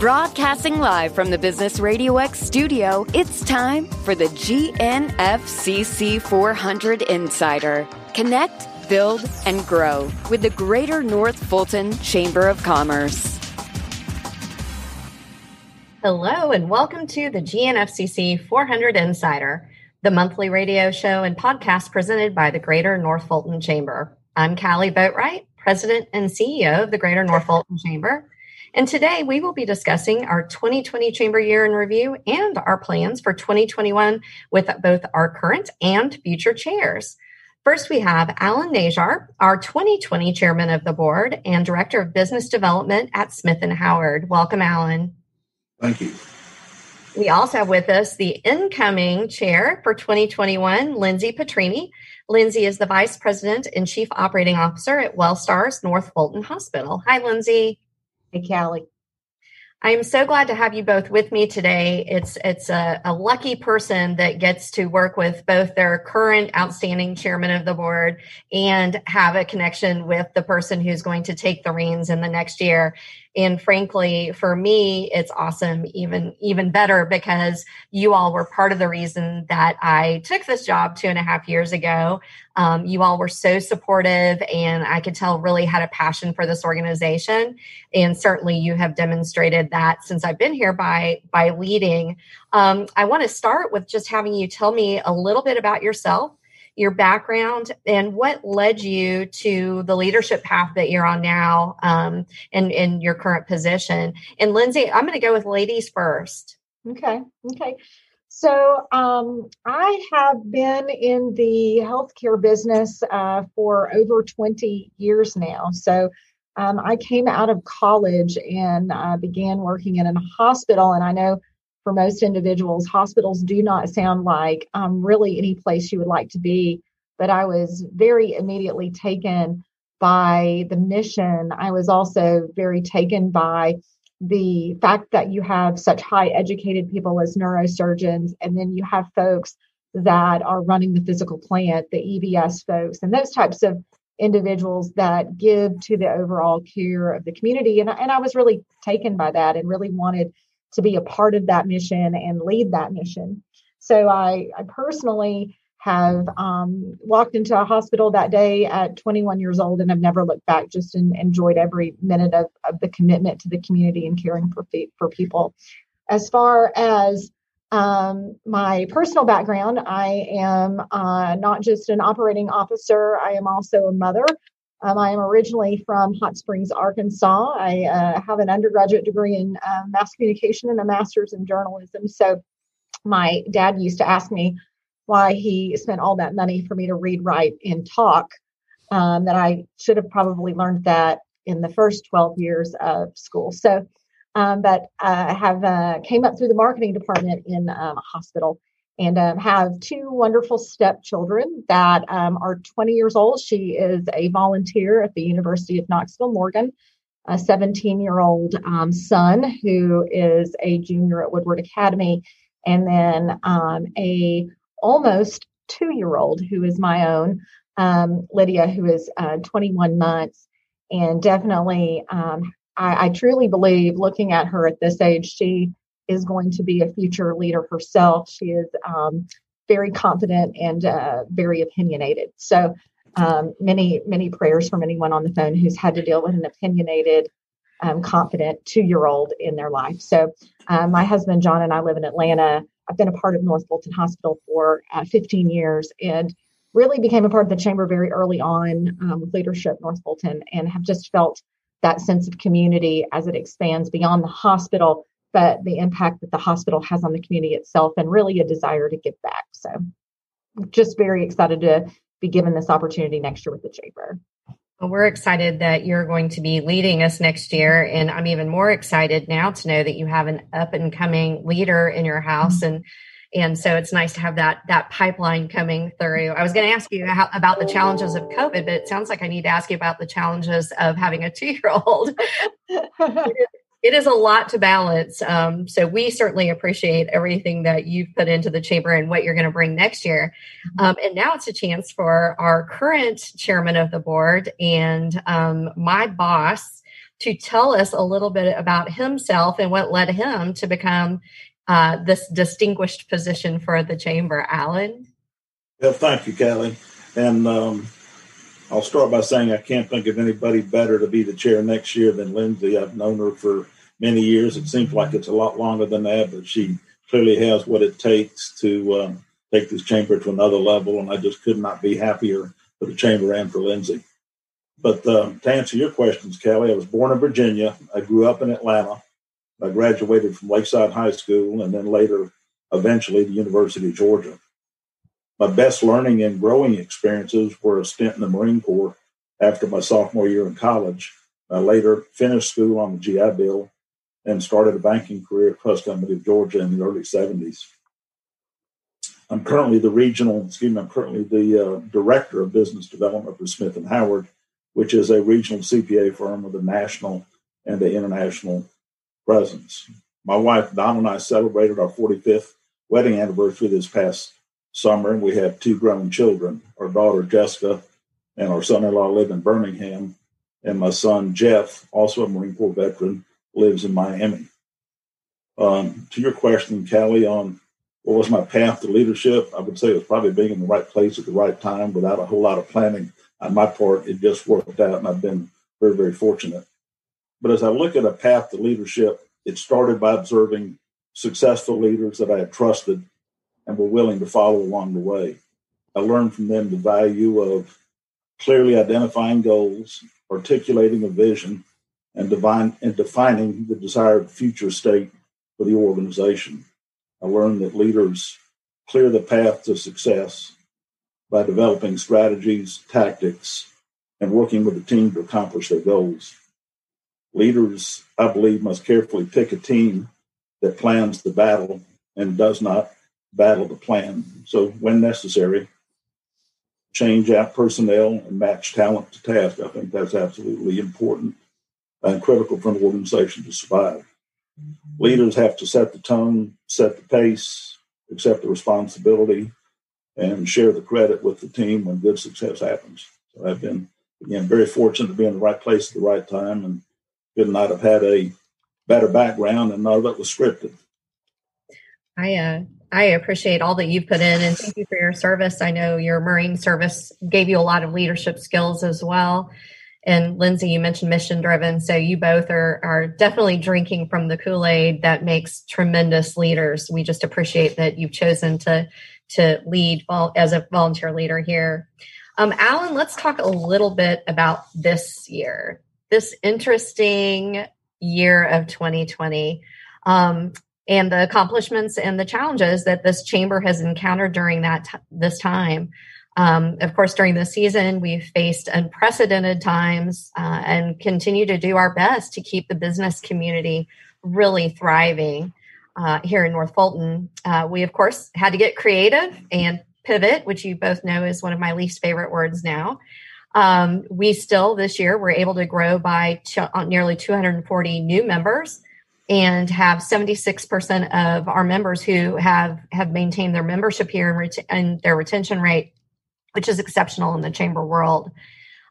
Broadcasting live from the Business Radio X studio, it's time for the GNFCC 400 Insider. Connect, build, and grow with the Greater North Fulton Chamber of Commerce. Hello, and welcome to the GNFCC 400 Insider, the monthly radio show and podcast presented by the Greater North Fulton Chamber. I'm Kali Boatright, President and CEO of the Greater North Fulton Chamber. And today we will be discussing our 2020 Chamber Year in Review and our plans for 2021 with both our current and future chairs. First, we have Alan Najjar, our 2020 Chairman of the Board and Director of Business Development at Smith & Howard. Welcome, Alan. Thank you. We also have with us the incoming chair for 2021, Lindsey Petrini. Lindsey is the Vice President and Chief Operating Officer at WellStars North Fulton Hospital. Hi, Lindsey. Hey, Kali. I am so glad to have you both with me today. It's it's a, a, lucky person that gets to work with both their current outstanding chairman of the board and have a connection with the person who's going to take the reins in the next year and frankly for me it's awesome even even better because you all were part of the reason that i took this job two and a half years ago. Um, you all were so supportive and i could tell really had a passion for this organization. And certainly you have demonstrated that since i've been here by by leading. Um, i want to start with just having you tell me a little bit about yourself your background and what led you to the leadership path that you're on now um, and in your current position. And Lindsey, I'm going to go with ladies first. Okay. Okay. So um, I have been in the healthcare business uh, for over 20 years now. So um, I came out of college and uh, began working in a hospital. And I know for most individuals, hospitals do not sound like um, really any place you would like to be. But I was very immediately taken by the mission. I was also very taken by the fact that you have such high educated people as neurosurgeons, and then you have folks that are running the physical plant, the EVS folks, and those types of individuals that give to the overall care of the community. And, and I was really taken by that and really wanted to be a part of that mission and lead that mission. So I, I personally have um, walked into a hospital that day at 21 years old and have never looked back. Just in, enjoyed every minute of, of the commitment to the community and caring for for people. As far as um, my personal background, I am uh, not just an operating officer. I am also a mother. Um, I am originally from Hot Springs, Arkansas. I uh, have an undergraduate degree in uh, mass communication and a master's in journalism. So, my dad used to ask me why he spent all that money for me to read, write, and talk. Um, that I should have probably learned that in the first 12 years of school. So, um, but I have uh, came up through the marketing department in um, a hospital and um, have two wonderful stepchildren that um, are 20 years old. She is a volunteer at the University of Knoxville, Morgan, a 17 year old um, son who is a junior at Woodward Academy, and then um, a almost two year old who is my own, um, Lydia, who is uh, 21 months. And definitely, um, I, I truly believe looking at her at this age, she is going to be a future leader herself. She is um, very confident and uh, very opinionated. So, um, many, many prayers from anyone on the phone who's had to deal with an opinionated, um, confident two year old in their life. So, uh, my husband, John, and I live in Atlanta. I've been a part of North Fulton Hospital for uh, 15 years and really became a part of the chamber very early on um, with leadership North Fulton and have just felt that sense of community as it expands beyond the hospital but the impact that the hospital has on the community itself and really a desire to give back. So just very excited to be given this opportunity next year with the chamber. Well, we're excited that you're going to be leading us next year. And I'm even more excited now to know that you have an up and coming leader in your house. Mm-hmm. And and so it's nice to have that that pipeline coming through. I was going to ask you how, about the challenges of COVID, but it sounds like I need to ask you about the challenges of having a two year old. it is a lot to balance. Um, so we certainly appreciate everything that you've put into the chamber and what you're going to bring next year. Mm-hmm. Um, and now it's a chance for our current chairman of the board and um, my boss to tell us a little bit about himself and what led him to become uh, this distinguished position for the chamber. Alan? Well, thank you, Kelly. And um, I'll start by saying I can't think of anybody better to be the chair next year than Lindsey. I've known her for many years. It seems like it's a lot longer than that, but she clearly has what it takes to um, take this chamber to another level. And I just could not be happier for the chamber and for Lindsey. But um, to answer your questions, Kelly, I was born in Virginia. I grew up in Atlanta. I graduated from Lakeside High School and then later, eventually, the University of Georgia. My best learning and growing experiences were a stint in the Marine Corps after my sophomore year in college. I later finished school on the GI Bill and started a banking career at Trust Company of Georgia in the early 70s. I'm currently the regional, excuse me, I'm currently the uh, director of business development for Smith and Howard, which is a regional CPA firm with a national and an international presence. My wife Donna and I celebrated our 45th wedding anniversary this past summer, and we have two grown children. Our daughter Jessica and our son-in-law live in Birmingham, and my son Jeff, also a Marine Corps veteran, lives in Miami. Um, to your question, Kali, on what was my path to leadership, I would say it was probably being in the right place at the right time without a whole lot of planning on my part. It just worked out, and I've been very, very fortunate. But as I look at a path to leadership, it started by observing successful leaders that I had trusted and were willing to follow along the way. I learned from them the value of clearly identifying goals, articulating a vision, and, divine, and defining the desired future state for the organization. I learned that leaders clear the path to success by developing strategies, tactics, and working with the team to accomplish their goals. Leaders, I believe, must carefully pick a team that plans the battle and does not battle the plan. So, when necessary, change out personnel and match talent to task. I think that's absolutely important and critical for an organization to survive. Leaders have to set the tone, set the pace, accept the responsibility, and share the credit with the team when good success happens. So I've been, again, very fortunate to be in the right place at the right time and could not have had a better background and none of it was scripted. I uh, I appreciate all that you've put in and thank you for your service. I know your Marine service gave you a lot of leadership skills as well. And Lindsey, you mentioned mission driven. So you both are, are definitely drinking from the Kool Aid that makes tremendous leaders. We just appreciate that you've chosen to, to lead as a volunteer leader here. Um, Alan, let's talk a little bit about this year, this interesting year of 2020. Um, and the accomplishments and the challenges that this chamber has encountered during that t- this time. Um, of course, during the season, we've faced unprecedented times uh, and continue to do our best to keep the business community really thriving uh, here in North Fulton. Uh, we, of course, had to get creative and pivot, which you both know is one of my least favorite words now. Um, we still this year were able to grow by ch- uh, nearly 240 new members and have 76% of our members who have have maintained their membership here and, ret- and their retention rate which is exceptional in the chamber world.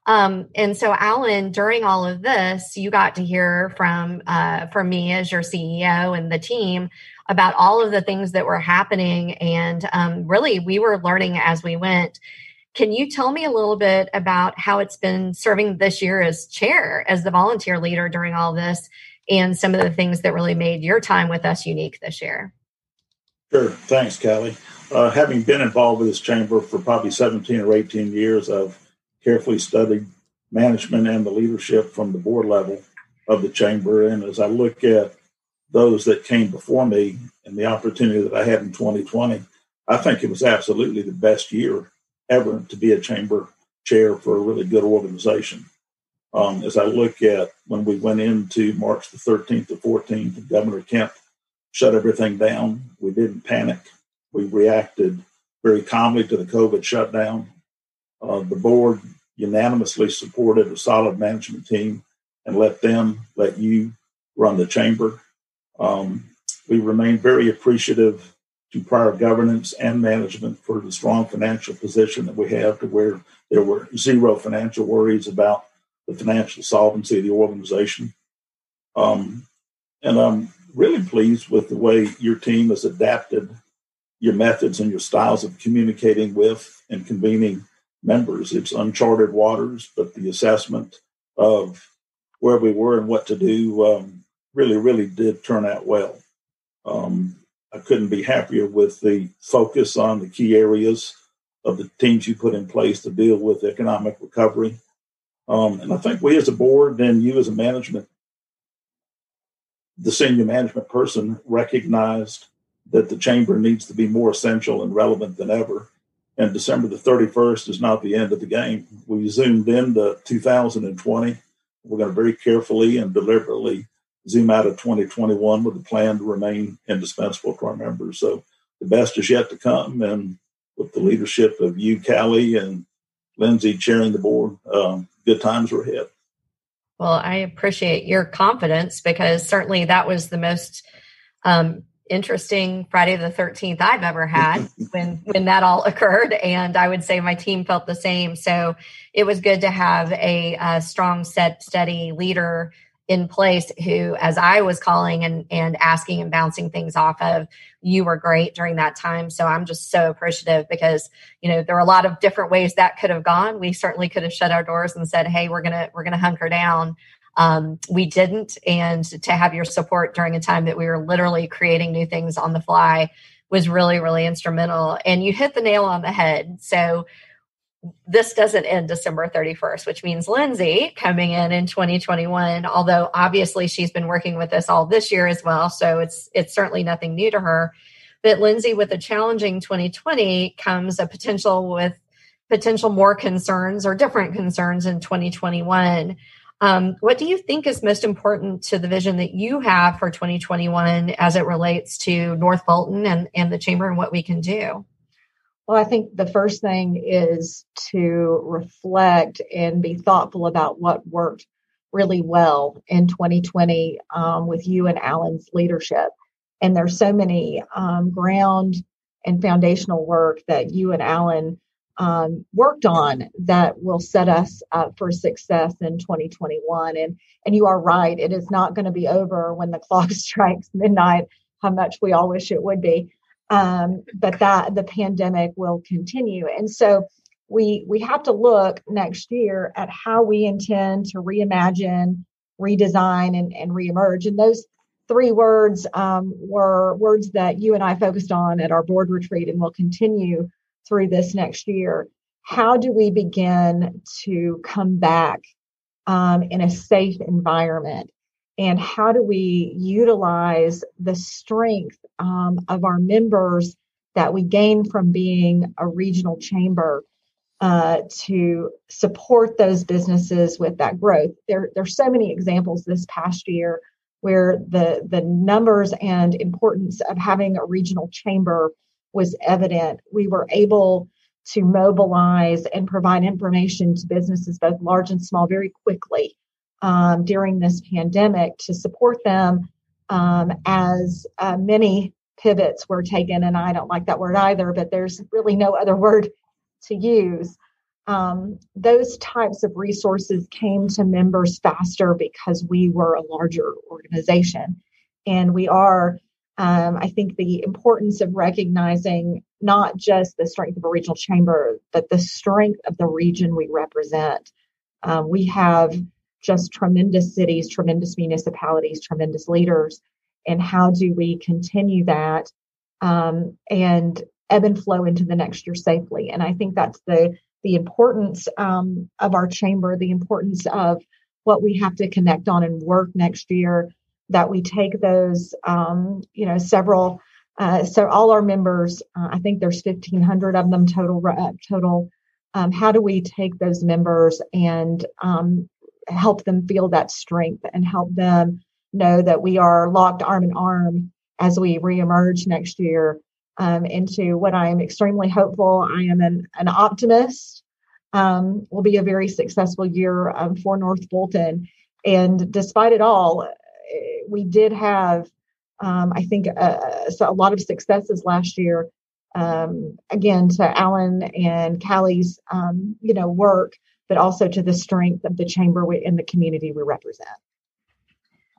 Um, and so, Alan, during all of this, you got to hear from uh, from me as your CEO and the team about all of the things that were happening, and um, really, we were learning as we went. Can you tell me a little bit about how it's been serving this year as chair, as the volunteer leader during all this, and some of the things that really made your time with us unique this year? Sure. Thanks, Kelly. Uh, having been involved with this chamber for probably 17 or 18 years, I've carefully studied management and the leadership from the board level of the chamber. And as I look at those that came before me and the opportunity that I had in 2020, I think it was absolutely the best year ever to be a chamber chair for a really good organization. Um, as I look at when we went into March the 13th to 14th, Governor Kemp shut everything down. We didn't panic. We reacted very calmly to the COVID shutdown. Uh, the board unanimously supported a solid management team and let them, let you run the chamber. Um, we remain very appreciative to prior governance and management for the strong financial position that we have to where there were zero financial worries about the financial solvency of the organization. Um, and I'm really pleased with the way your team has adapted your methods and your styles of communicating with and convening members. It's uncharted waters, but the assessment of where we were and what to do um, really, really did turn out well. Um, I couldn't be happier with the focus on the key areas of the teams you put in place to deal with economic recovery. Um, and I think we as a board and you as a management, the senior management person recognized that the chamber needs to be more essential and relevant than ever. And December the 31st is not the end of the game. We zoomed into 2020. We're going to very carefully and deliberately zoom out of 2021 with a plan to remain indispensable to our members. So the best is yet to come. And with the leadership of you, Kali, and Lindsey chairing the board, um, good times are ahead. Well, I appreciate your confidence because certainly that was the most um, interesting Friday the 13th I've ever had when when that all occurred and I would say my team felt the same so it was good to have a, a strong set steady leader in place who as I was calling and and asking and bouncing things off of you were great during that time so I'm just so appreciative because you know there are a lot of different ways that could have gone we certainly could have shut our doors and said hey we're to we're to hunker down um, we didn't. And to have your support during a time that we were literally creating new things on the fly was really, really instrumental. And you hit the nail on the head. So this doesn't end December 31st, which means Lindsey coming in in 2021, although obviously she's been working with us all this year as well. So it's, it's certainly nothing new to her. But Lindsey, with a challenging 2020 comes a potential with potential more concerns or different concerns in 2021. Um, what do you think is most important to the vision that you have for 2021 as it relates to North Fulton and, and the Chamber and what we can do? Well, I think the first thing is to reflect and be thoughtful about what worked really well in 2020 um, with you and Alan's leadership. And there's so many um, ground and foundational work that you and Alan um, worked on that will set us up for success in 2021. And and you are right, it is not going to be over when the clock strikes midnight. How much we all wish it would be, um, but that the pandemic will continue, and so we we have to look next year at how we intend to reimagine, redesign, and and reemerge. And those three words um, were words that you and I focused on at our board retreat, and will continue through this next year, how do we begin to come back um, in a safe environment? And how do we utilize the strength um, of our members that we gain from being a regional chamber uh, to support those businesses with that growth? There, there's so many examples this past year where the the numbers and importance of having a regional chamber was evident. We were able to mobilize and provide information to businesses, both large and small, very quickly um, during this pandemic to support them um, as uh, many pivots were taken. And I don't like that word either, but there's really no other word to use. Um, those types of resources came to members faster because we were a larger organization. And we are um, I think the importance of recognizing not just the strength of a regional chamber, but the strength of the region we represent. Um, we have just tremendous cities, tremendous municipalities, tremendous leaders. And how do we continue that um, and ebb and flow into the next year safely? And I think that's the the importance um, of our chamber, the importance of what we have to connect on and work next year that we take those, um, you know, several, uh, so all our members, uh, I think there's 1,500 of them total. Uh, total. Um, how do we take those members and um, help them feel that strength and help them know that we are locked arm in arm as we reemerge next year um, into what I am extremely hopeful. I am an, an optimist. Um, will be a very successful year um, for North Fulton. And despite it all, we did have, um, I think, uh, a lot of successes last year. Um, again, to Alan and Kali's, um, you know, work, but also to the strength of the chamber in the community we represent.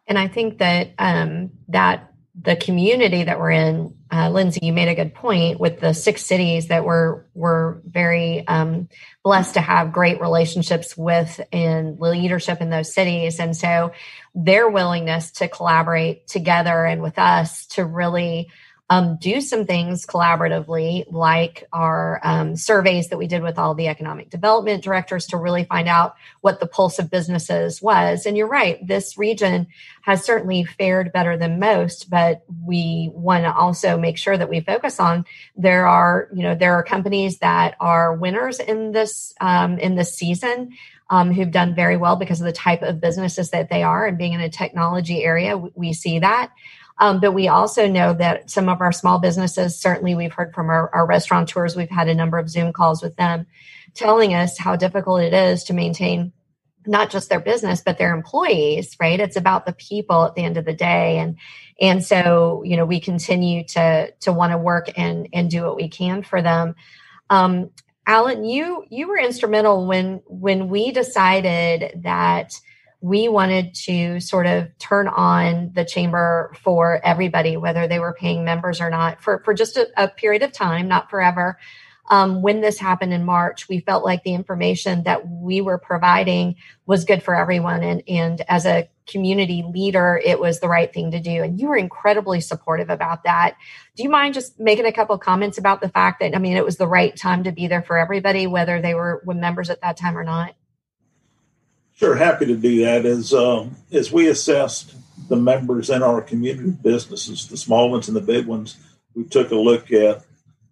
And I think that um, that the community that we're in, uh, Lindsey, you made a good point with the six cities that we're we're very um, blessed to have great relationships with and leadership in those cities, and so their willingness to collaborate together and with us to really um, do some things collaboratively, like our um, surveys that we did with all the economic development directors to really find out what the pulse of businesses was. And you're right, this region has certainly fared better than most, but we want to also make sure that we focus on there are, you know, there are companies that are winners in this um, in this season. Um, who've done very well because of the type of businesses that they are and being in a technology area we see that um, but we also know that some of our small businesses, certainly we've heard from our, our restaurateurs, we've had a number of Zoom calls with them telling us how difficult it is to maintain not just their business but their employees right? It's about the people at the end of the day. And and so you know we continue to to want to work and and do what we can for them. Um alan you you were instrumental when when we decided that we wanted to sort of turn on the chamber for everybody, whether they were paying members or not, for, for just a, a period of time, not forever. Um, when this happened in March, we felt like the information that we were providing was good for everyone. And, and as a community leader, it was the right thing to do. And you were incredibly supportive about that. Do you mind just making a couple comments about the fact that, I mean, it was the right time to be there for everybody, whether they were members at that time or not? Sure, happy to do that. As um, as we assessed the members in our community businesses, the small ones and the big ones, we took a look at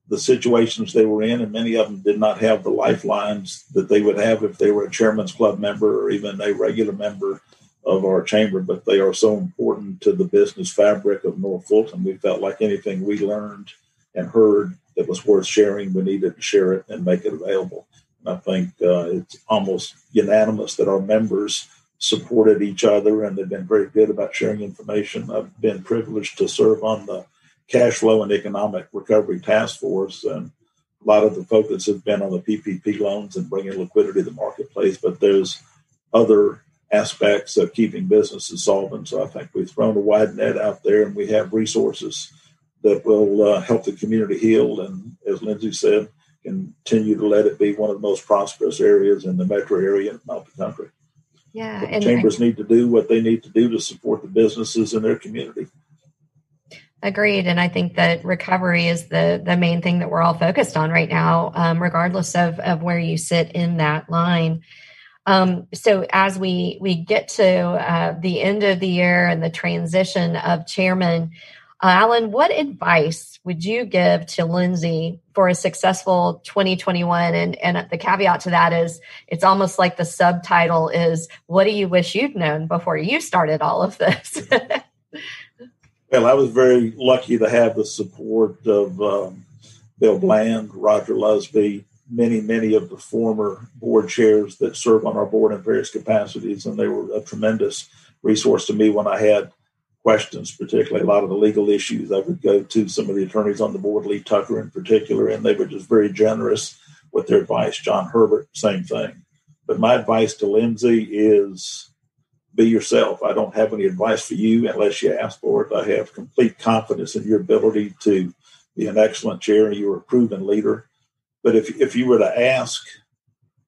the situations they were in, and many of them did not have the lifelines that they would have if they were a chairman's club member or even a regular member of our chamber. But they are so important to the business fabric of North Fulton. We felt like anything we learned and heard that was worth sharing, we needed to share it and make it available. I think uh, it's almost unanimous that our members supported each other and they've been very good about sharing information. I've been privileged to serve on the cash flow and economic recovery task force, and a lot of the focus has been on the PPP loans and bringing liquidity to the marketplace. But there's other aspects of keeping businesses solvent. So I think we've thrown a wide net out there, and we have resources that will uh, help the community heal. And as Lindsey said, continue to let it be one of the most prosperous areas in the metro area and of the country. Yeah, and chambers need to do what they need to do to support the businesses in their community. Agreed, and I think that recovery is the the main thing that we're all focused on right now, um, regardless of of where you sit in that line. Um, so as we we get to uh, the end of the year and the transition of chairman, uh, Alan, what advice would you give to Lindsey for a successful 2021? And, and the caveat to that is it's almost like the subtitle is, What do you wish you'd known before you started all of this? well, I was very lucky to have the support of um, Bill Bland, Roger Lusby, many, many of the former board chairs that serve on our board in various capacities. And they were a tremendous resource to me when I had questions, particularly a lot of the legal issues. I would go to some of the attorneys on the board, Lee Tucker in particular, and they were just very generous with their advice. John Herbert, same thing. But my advice to Lindsey is be yourself. I don't have any advice for you unless you ask for it. I have complete confidence in your ability to be an excellent chair and you're a proven leader. But if, if you were to ask,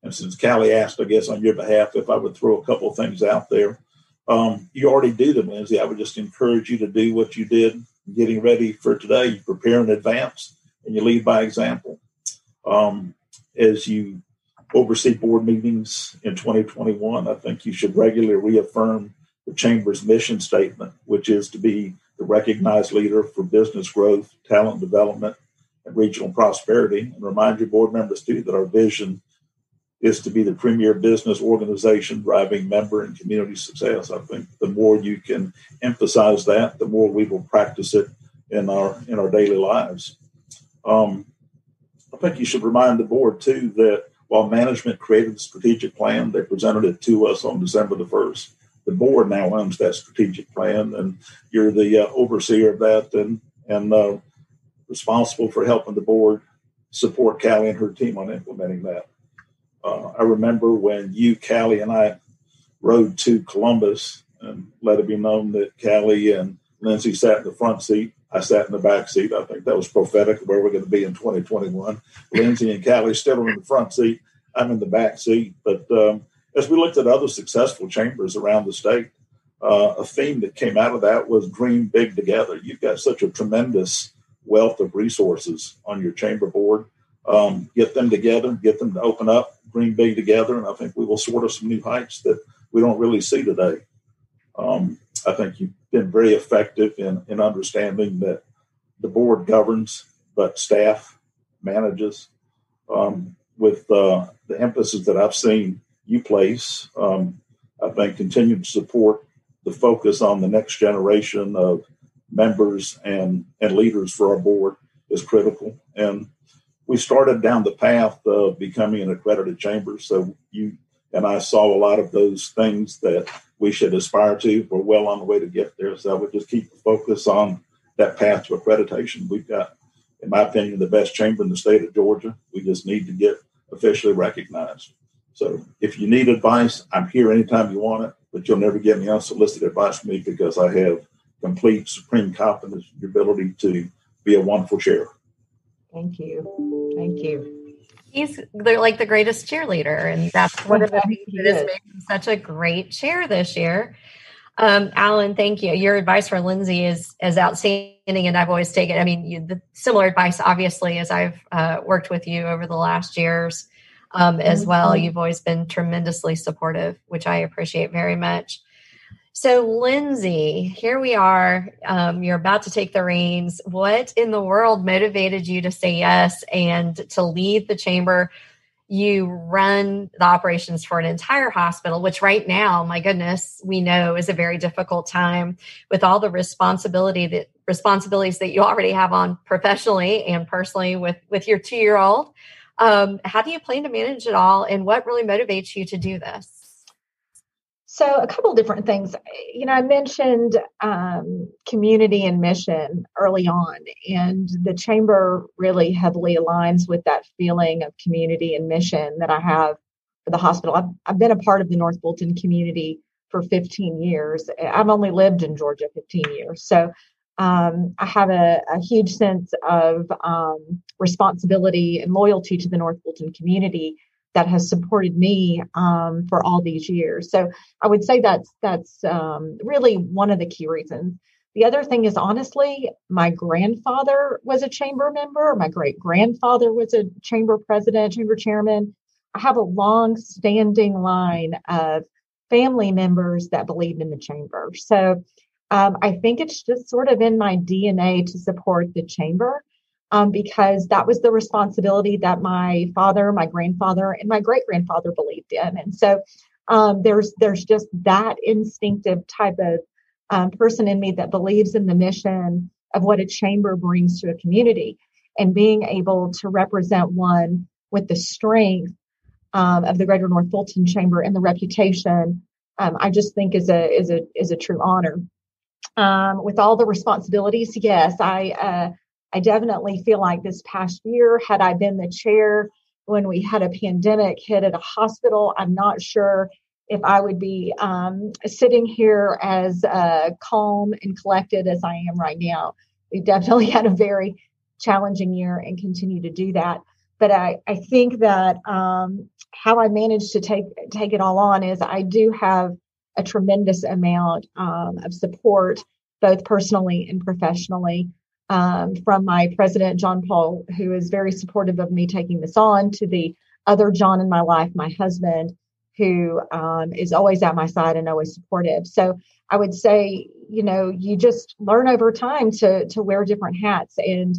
and since Kali asked, I guess, on your behalf, if I would throw a couple of things out there, um, you already do them, Lindsey. I would just encourage you to do what you did getting ready for today. You prepare in advance and you lead by example. Um, as you oversee board meetings in 2021, I think you should regularly reaffirm the Chamber's mission statement, which is to be the recognized leader for business growth, talent development, and regional prosperity. And remind your board members, too, that our vision is to be the premier business organization driving member and community success. I think the more you can emphasize that, the more we will practice it in our in our daily lives. Um, I think you should remind the board too that while management created the strategic plan, they presented it to us on December the first. The board now owns that strategic plan, and you're the uh, overseer of that and and uh, responsible for helping the board support Kali and her team on implementing that. Uh, I remember when you, Kali, and I rode to Columbus and let it be known that Kali and Lindsey sat in the front seat. I sat in the back seat. I think that was prophetic of where we're going to be in 2021. Lindsey and Kali still in the front seat. I'm in the back seat. But um, as we looked at other successful chambers around the state, uh, a theme that came out of that was dream big together. You've got such a tremendous wealth of resources on your chamber board. Um, get them together, get them to open up, dream big together, and I think we will soar to some new heights that we don't really see today. Um, I think you've been very effective in, in understanding that the board governs, but staff manages. Um, with uh, the emphasis that I've seen you place, um, I think continue to support the focus on the next generation of members and, and leaders for our board is critical. And we started down the path of becoming an accredited chamber. So you and I saw a lot of those things that we should aspire to. We're well on the way to get there. So I would just keep the focus on that path to accreditation. We've got, in my opinion, the best chamber in the state of Georgia. We just need to get officially recognized. So if you need advice, I'm here anytime you want it, but you'll never get any unsolicited advice from me because I have complete supreme confidence in your ability to be a wonderful chair. Thank you. Thank you. He's they're like the greatest cheerleader, and that's one of the things that has made him such a great chair this year. Um, Alan, thank you. Your advice for Lindsey is is outstanding, and I've always taken. I mean, you, the similar advice, obviously, as I've uh, worked with you over the last years um, as well. You've always been tremendously supportive, which I appreciate very much. So, Lindsey, here we are. Um, you're about to take the reins. What in the world motivated you to say yes and to lead the chamber? You run the operations for an entire hospital, which right now, my goodness, we know is a very difficult time with all the responsibility that responsibilities that you already have on professionally and personally with with your two year old. Um, how do you plan to manage it all, and what really motivates you to do this? So, a couple different things. You know, I mentioned um, community and mission early on, and the chamber really heavily aligns with that feeling of community and mission that I have for the hospital. I've, I've been a part of the North Fulton community for 15 years. I've only lived in Georgia 15 years. So, um, I have a, a, huge sense of um, responsibility and loyalty to the North Fulton community that has supported me um, for all these years. So I would say that's that's um, really one of the key reasons. The other thing is honestly, my grandfather was a chamber member. My great grandfather was a chamber president, chamber chairman. I have a long standing line of family members that believed in the chamber. So um, I think it's just sort of in my DNA to support the chamber um, because that was the responsibility that my father, my grandfather, and my great grandfather believed in. And so um, there's there's just that instinctive type of um, person in me that believes in the mission of what a chamber brings to a community, and being able to represent one with the strength um, of the Greater North Fulton Chamber and the reputation, um, I just think is a is a is a true honor. Um, with all the responsibilities, yes, I. Uh, I definitely feel like this past year, had I been the chair when we had a pandemic hit at a hospital, I'm not sure if I would be um, sitting here as uh, calm and collected as I am right now. We definitely had a very challenging year and continue to do that. But I, I think that um, how I managed to take take it all on is I do have a tremendous amount um, of support, both personally and professionally um, from my president, John Paul, who is very supportive of me taking this on, to the other John in my life, my husband, who um, is always at my side and always supportive. So I would say, you know, you just learn over time to to wear different hats, and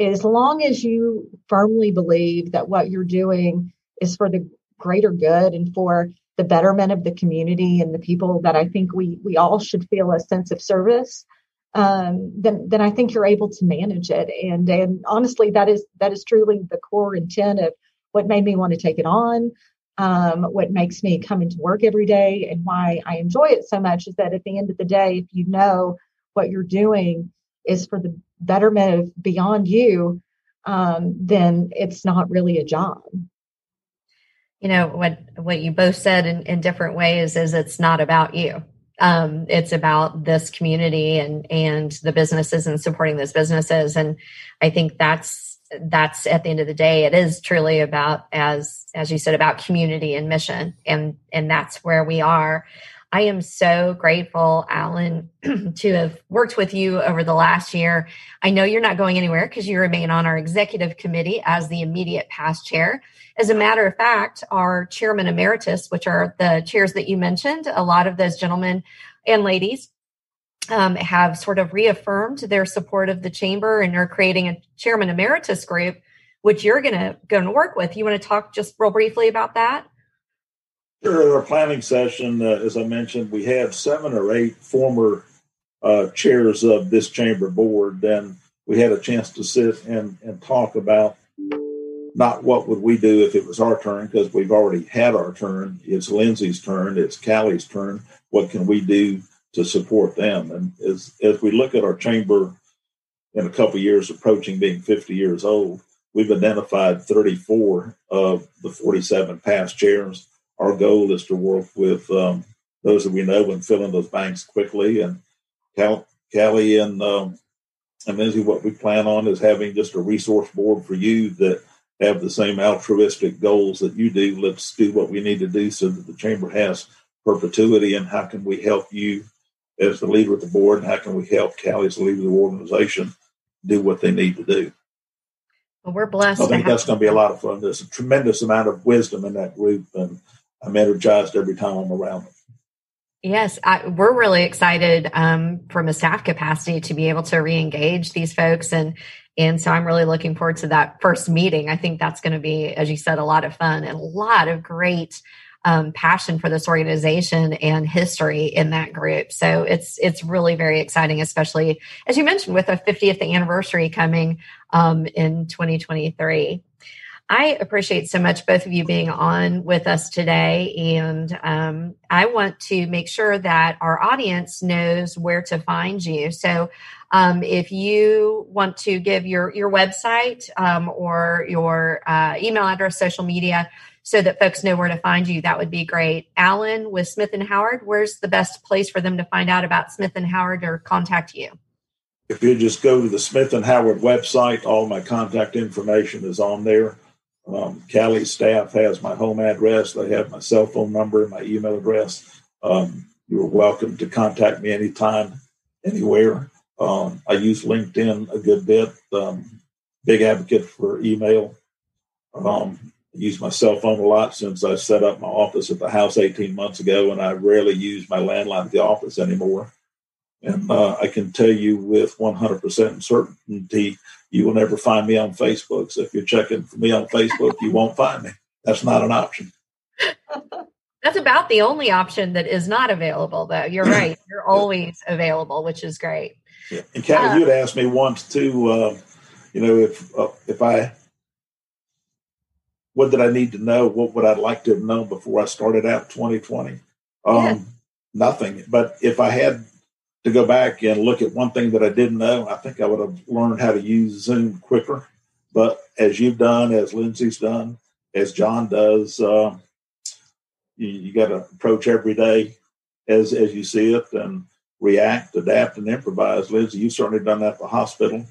as long as you firmly believe that what you're doing is for the greater good and for the betterment of the community and the people that I think we we all should feel a sense of service um, then then I think you're able to manage it. And and honestly, that is that is truly the core intent of what made me want to take it on. Um, what makes me come into work every day and why I enjoy it so much is that at the end of the day, if you know what you're doing is for the betterment of beyond you, um, then it's not really a job. You know what what you both said in, in different ways is it's not about you Um, it's about this community and and the businesses and supporting those businesses. And I think that's that's at the end of the day, it is truly about as as you said about community and mission, and and that's where we are. I am so grateful, Alan, to have worked with you over the last year. I know you're not going anywhere because you remain on our executive committee as the immediate past chair. As a matter of fact, our chairman emeritus, which are the chairs that you mentioned, a lot of those gentlemen and ladies um, have sort of reaffirmed their support of the chamber and are creating a chairman emeritus group, which you're going to going to work with. You want to talk just real briefly about that? Sure. Our planning session, uh, as I mentioned, we had seven or eight former uh, chairs of this chamber board, and we had a chance to sit and, and talk about not what would we do if it was our turn, because we've already had our turn. It's Lindsey's turn. It's Kali's turn. What can we do to support them? And as as we look at our chamber in a couple years approaching being 50 years old, we've identified 34 of the 47 past chairs our goal is to work with um, those that we know and fill in those banks quickly. And Cal- Kali and um, and Lindsey, what we plan on is having just a resource board for you that have the same altruistic goals that you do. Let's do what we need to do so that the chamber has perpetuity. And how can we help you as the leader of the board? And how can we help Kali as the leader of the organization do what they need to do? Well, we're blessed. I think that's going to be a lot of fun. There's a tremendous amount of wisdom in that group, and I'm energized every time I'm around them. Yes, I, we're really excited um, from a staff capacity to be able to re-engage these folks, and and so I'm really looking forward to that first meeting. I think that's going to be, as you said, a lot of fun and a lot of great um, passion for this organization and history in that group. So it's it's really very exciting, especially as you mentioned with a 50th anniversary coming um, in 2023. I appreciate so much both of you being on with us today. And um, I want to make sure that our audience knows where to find you. So um, if you want to give your, your website um, or your uh, email address, social media, so that folks know where to find you, that would be great. Alan with Smith and Howard, where's the best place for them to find out about Smith and Howard or contact you? If you just go to the Smith and Howard website, all my contact information is on there. Um, Kali's staff has my home address. They have my cell phone number, and my email address. Um, you're welcome to contact me anytime, anywhere. Um, I use LinkedIn a good bit. Um, big advocate for email. Um, I use my cell phone a lot since I set up my office at the house 18 months ago, and I rarely use my landline at the office anymore. And uh, I can tell you with 100% certainty, you will never find me on Facebook. So if you're checking for me on Facebook, you won't find me. That's not an option. That's about the only option that is not available, though. You're right. You're always available, which is great. Yeah. And Kathy, uh, you had asked me once too, uh, you know, if uh, if I, what did I need to know? What would I like to have known before I started out 2020? Um, yeah. Nothing. But if I had to go back and look at one thing that I didn't know, I think I would have learned how to use Zoom quicker. But as you've done, as Lindsey's done, as John does, uh, you, you got to approach every day as as you see it and react, adapt, and improvise. Lindsay, you've certainly done that at the hospital.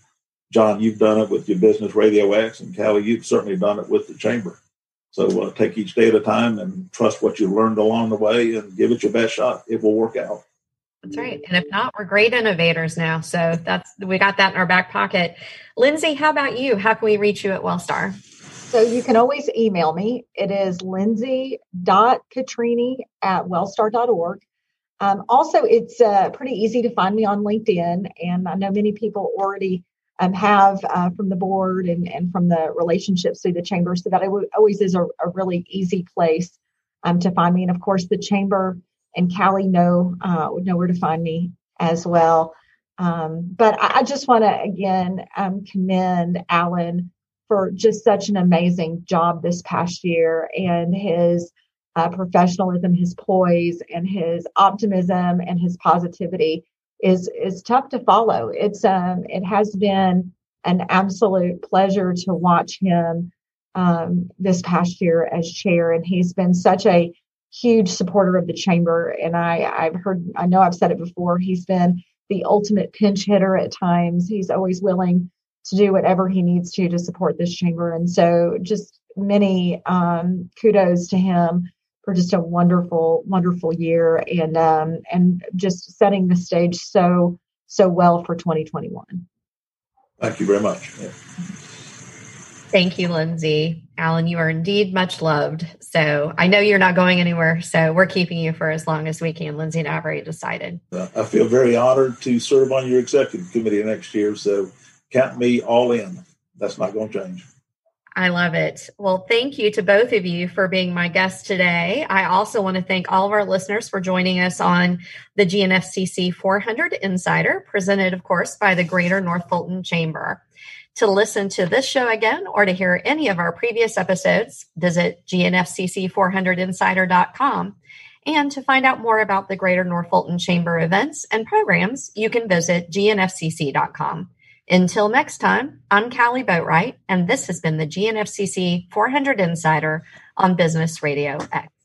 John, you've done it with your business Radio X, and Kali, you've certainly done it with the chamber. So uh, take each day at a time and trust what you learned along the way and give it your best shot. It will work out. That's right. And if not, we're great innovators now. So that's we got that in our back pocket. Lindsey, how about you? How can we reach you at Wellstar? So you can always email me. It is lindsey.petrini at wellstar.org. Um, also, it's uh, pretty easy to find me on LinkedIn. And I know many people already um, have uh, from the board and, and from the relationships through the chamber. So that always is a, a really easy place um, to find me. And of course, the chamber and Kali know uh, would know where to find me as well. Um, but I, I just want to again um, commend Alan for just such an amazing job this past year and his uh, professionalism, his poise, and his optimism and his positivity is is tough to follow. It's um, it has been an absolute pleasure to watch him um, this past year as chair, and he's been such a huge supporter of the chamber. And I, I've heard, I know I've said it before, he's been the ultimate pinch hitter at times. He's always willing to do whatever he needs to to support this chamber. And so just many um, kudos to him for just a wonderful, wonderful year and um, and just setting the stage so so well for 2021. Thank you very much. Yeah. Thank you, Lindsey. Alan, you are indeed much loved. So I know you're not going anywhere. So we're keeping you for as long as we can. Lindsey and I have already decided. I feel very honored to serve on your executive committee next year. So count me all in. That's not going to change. I love it. Well, thank you to both of you for being my guests today. I also want to thank all of our listeners for joining us on the GNFCC 400 Insider, presented, of course, by the Greater North Fulton Chamber. To listen to this show again or to hear any of our previous episodes, visit gnfcc400insider.com. And to find out more about the Greater North Fulton Chamber events and programs, you can visit gnfcc.com. Until next time, I'm Kali Boatright, and this has been the GNFCC 400 Insider on Business Radio X.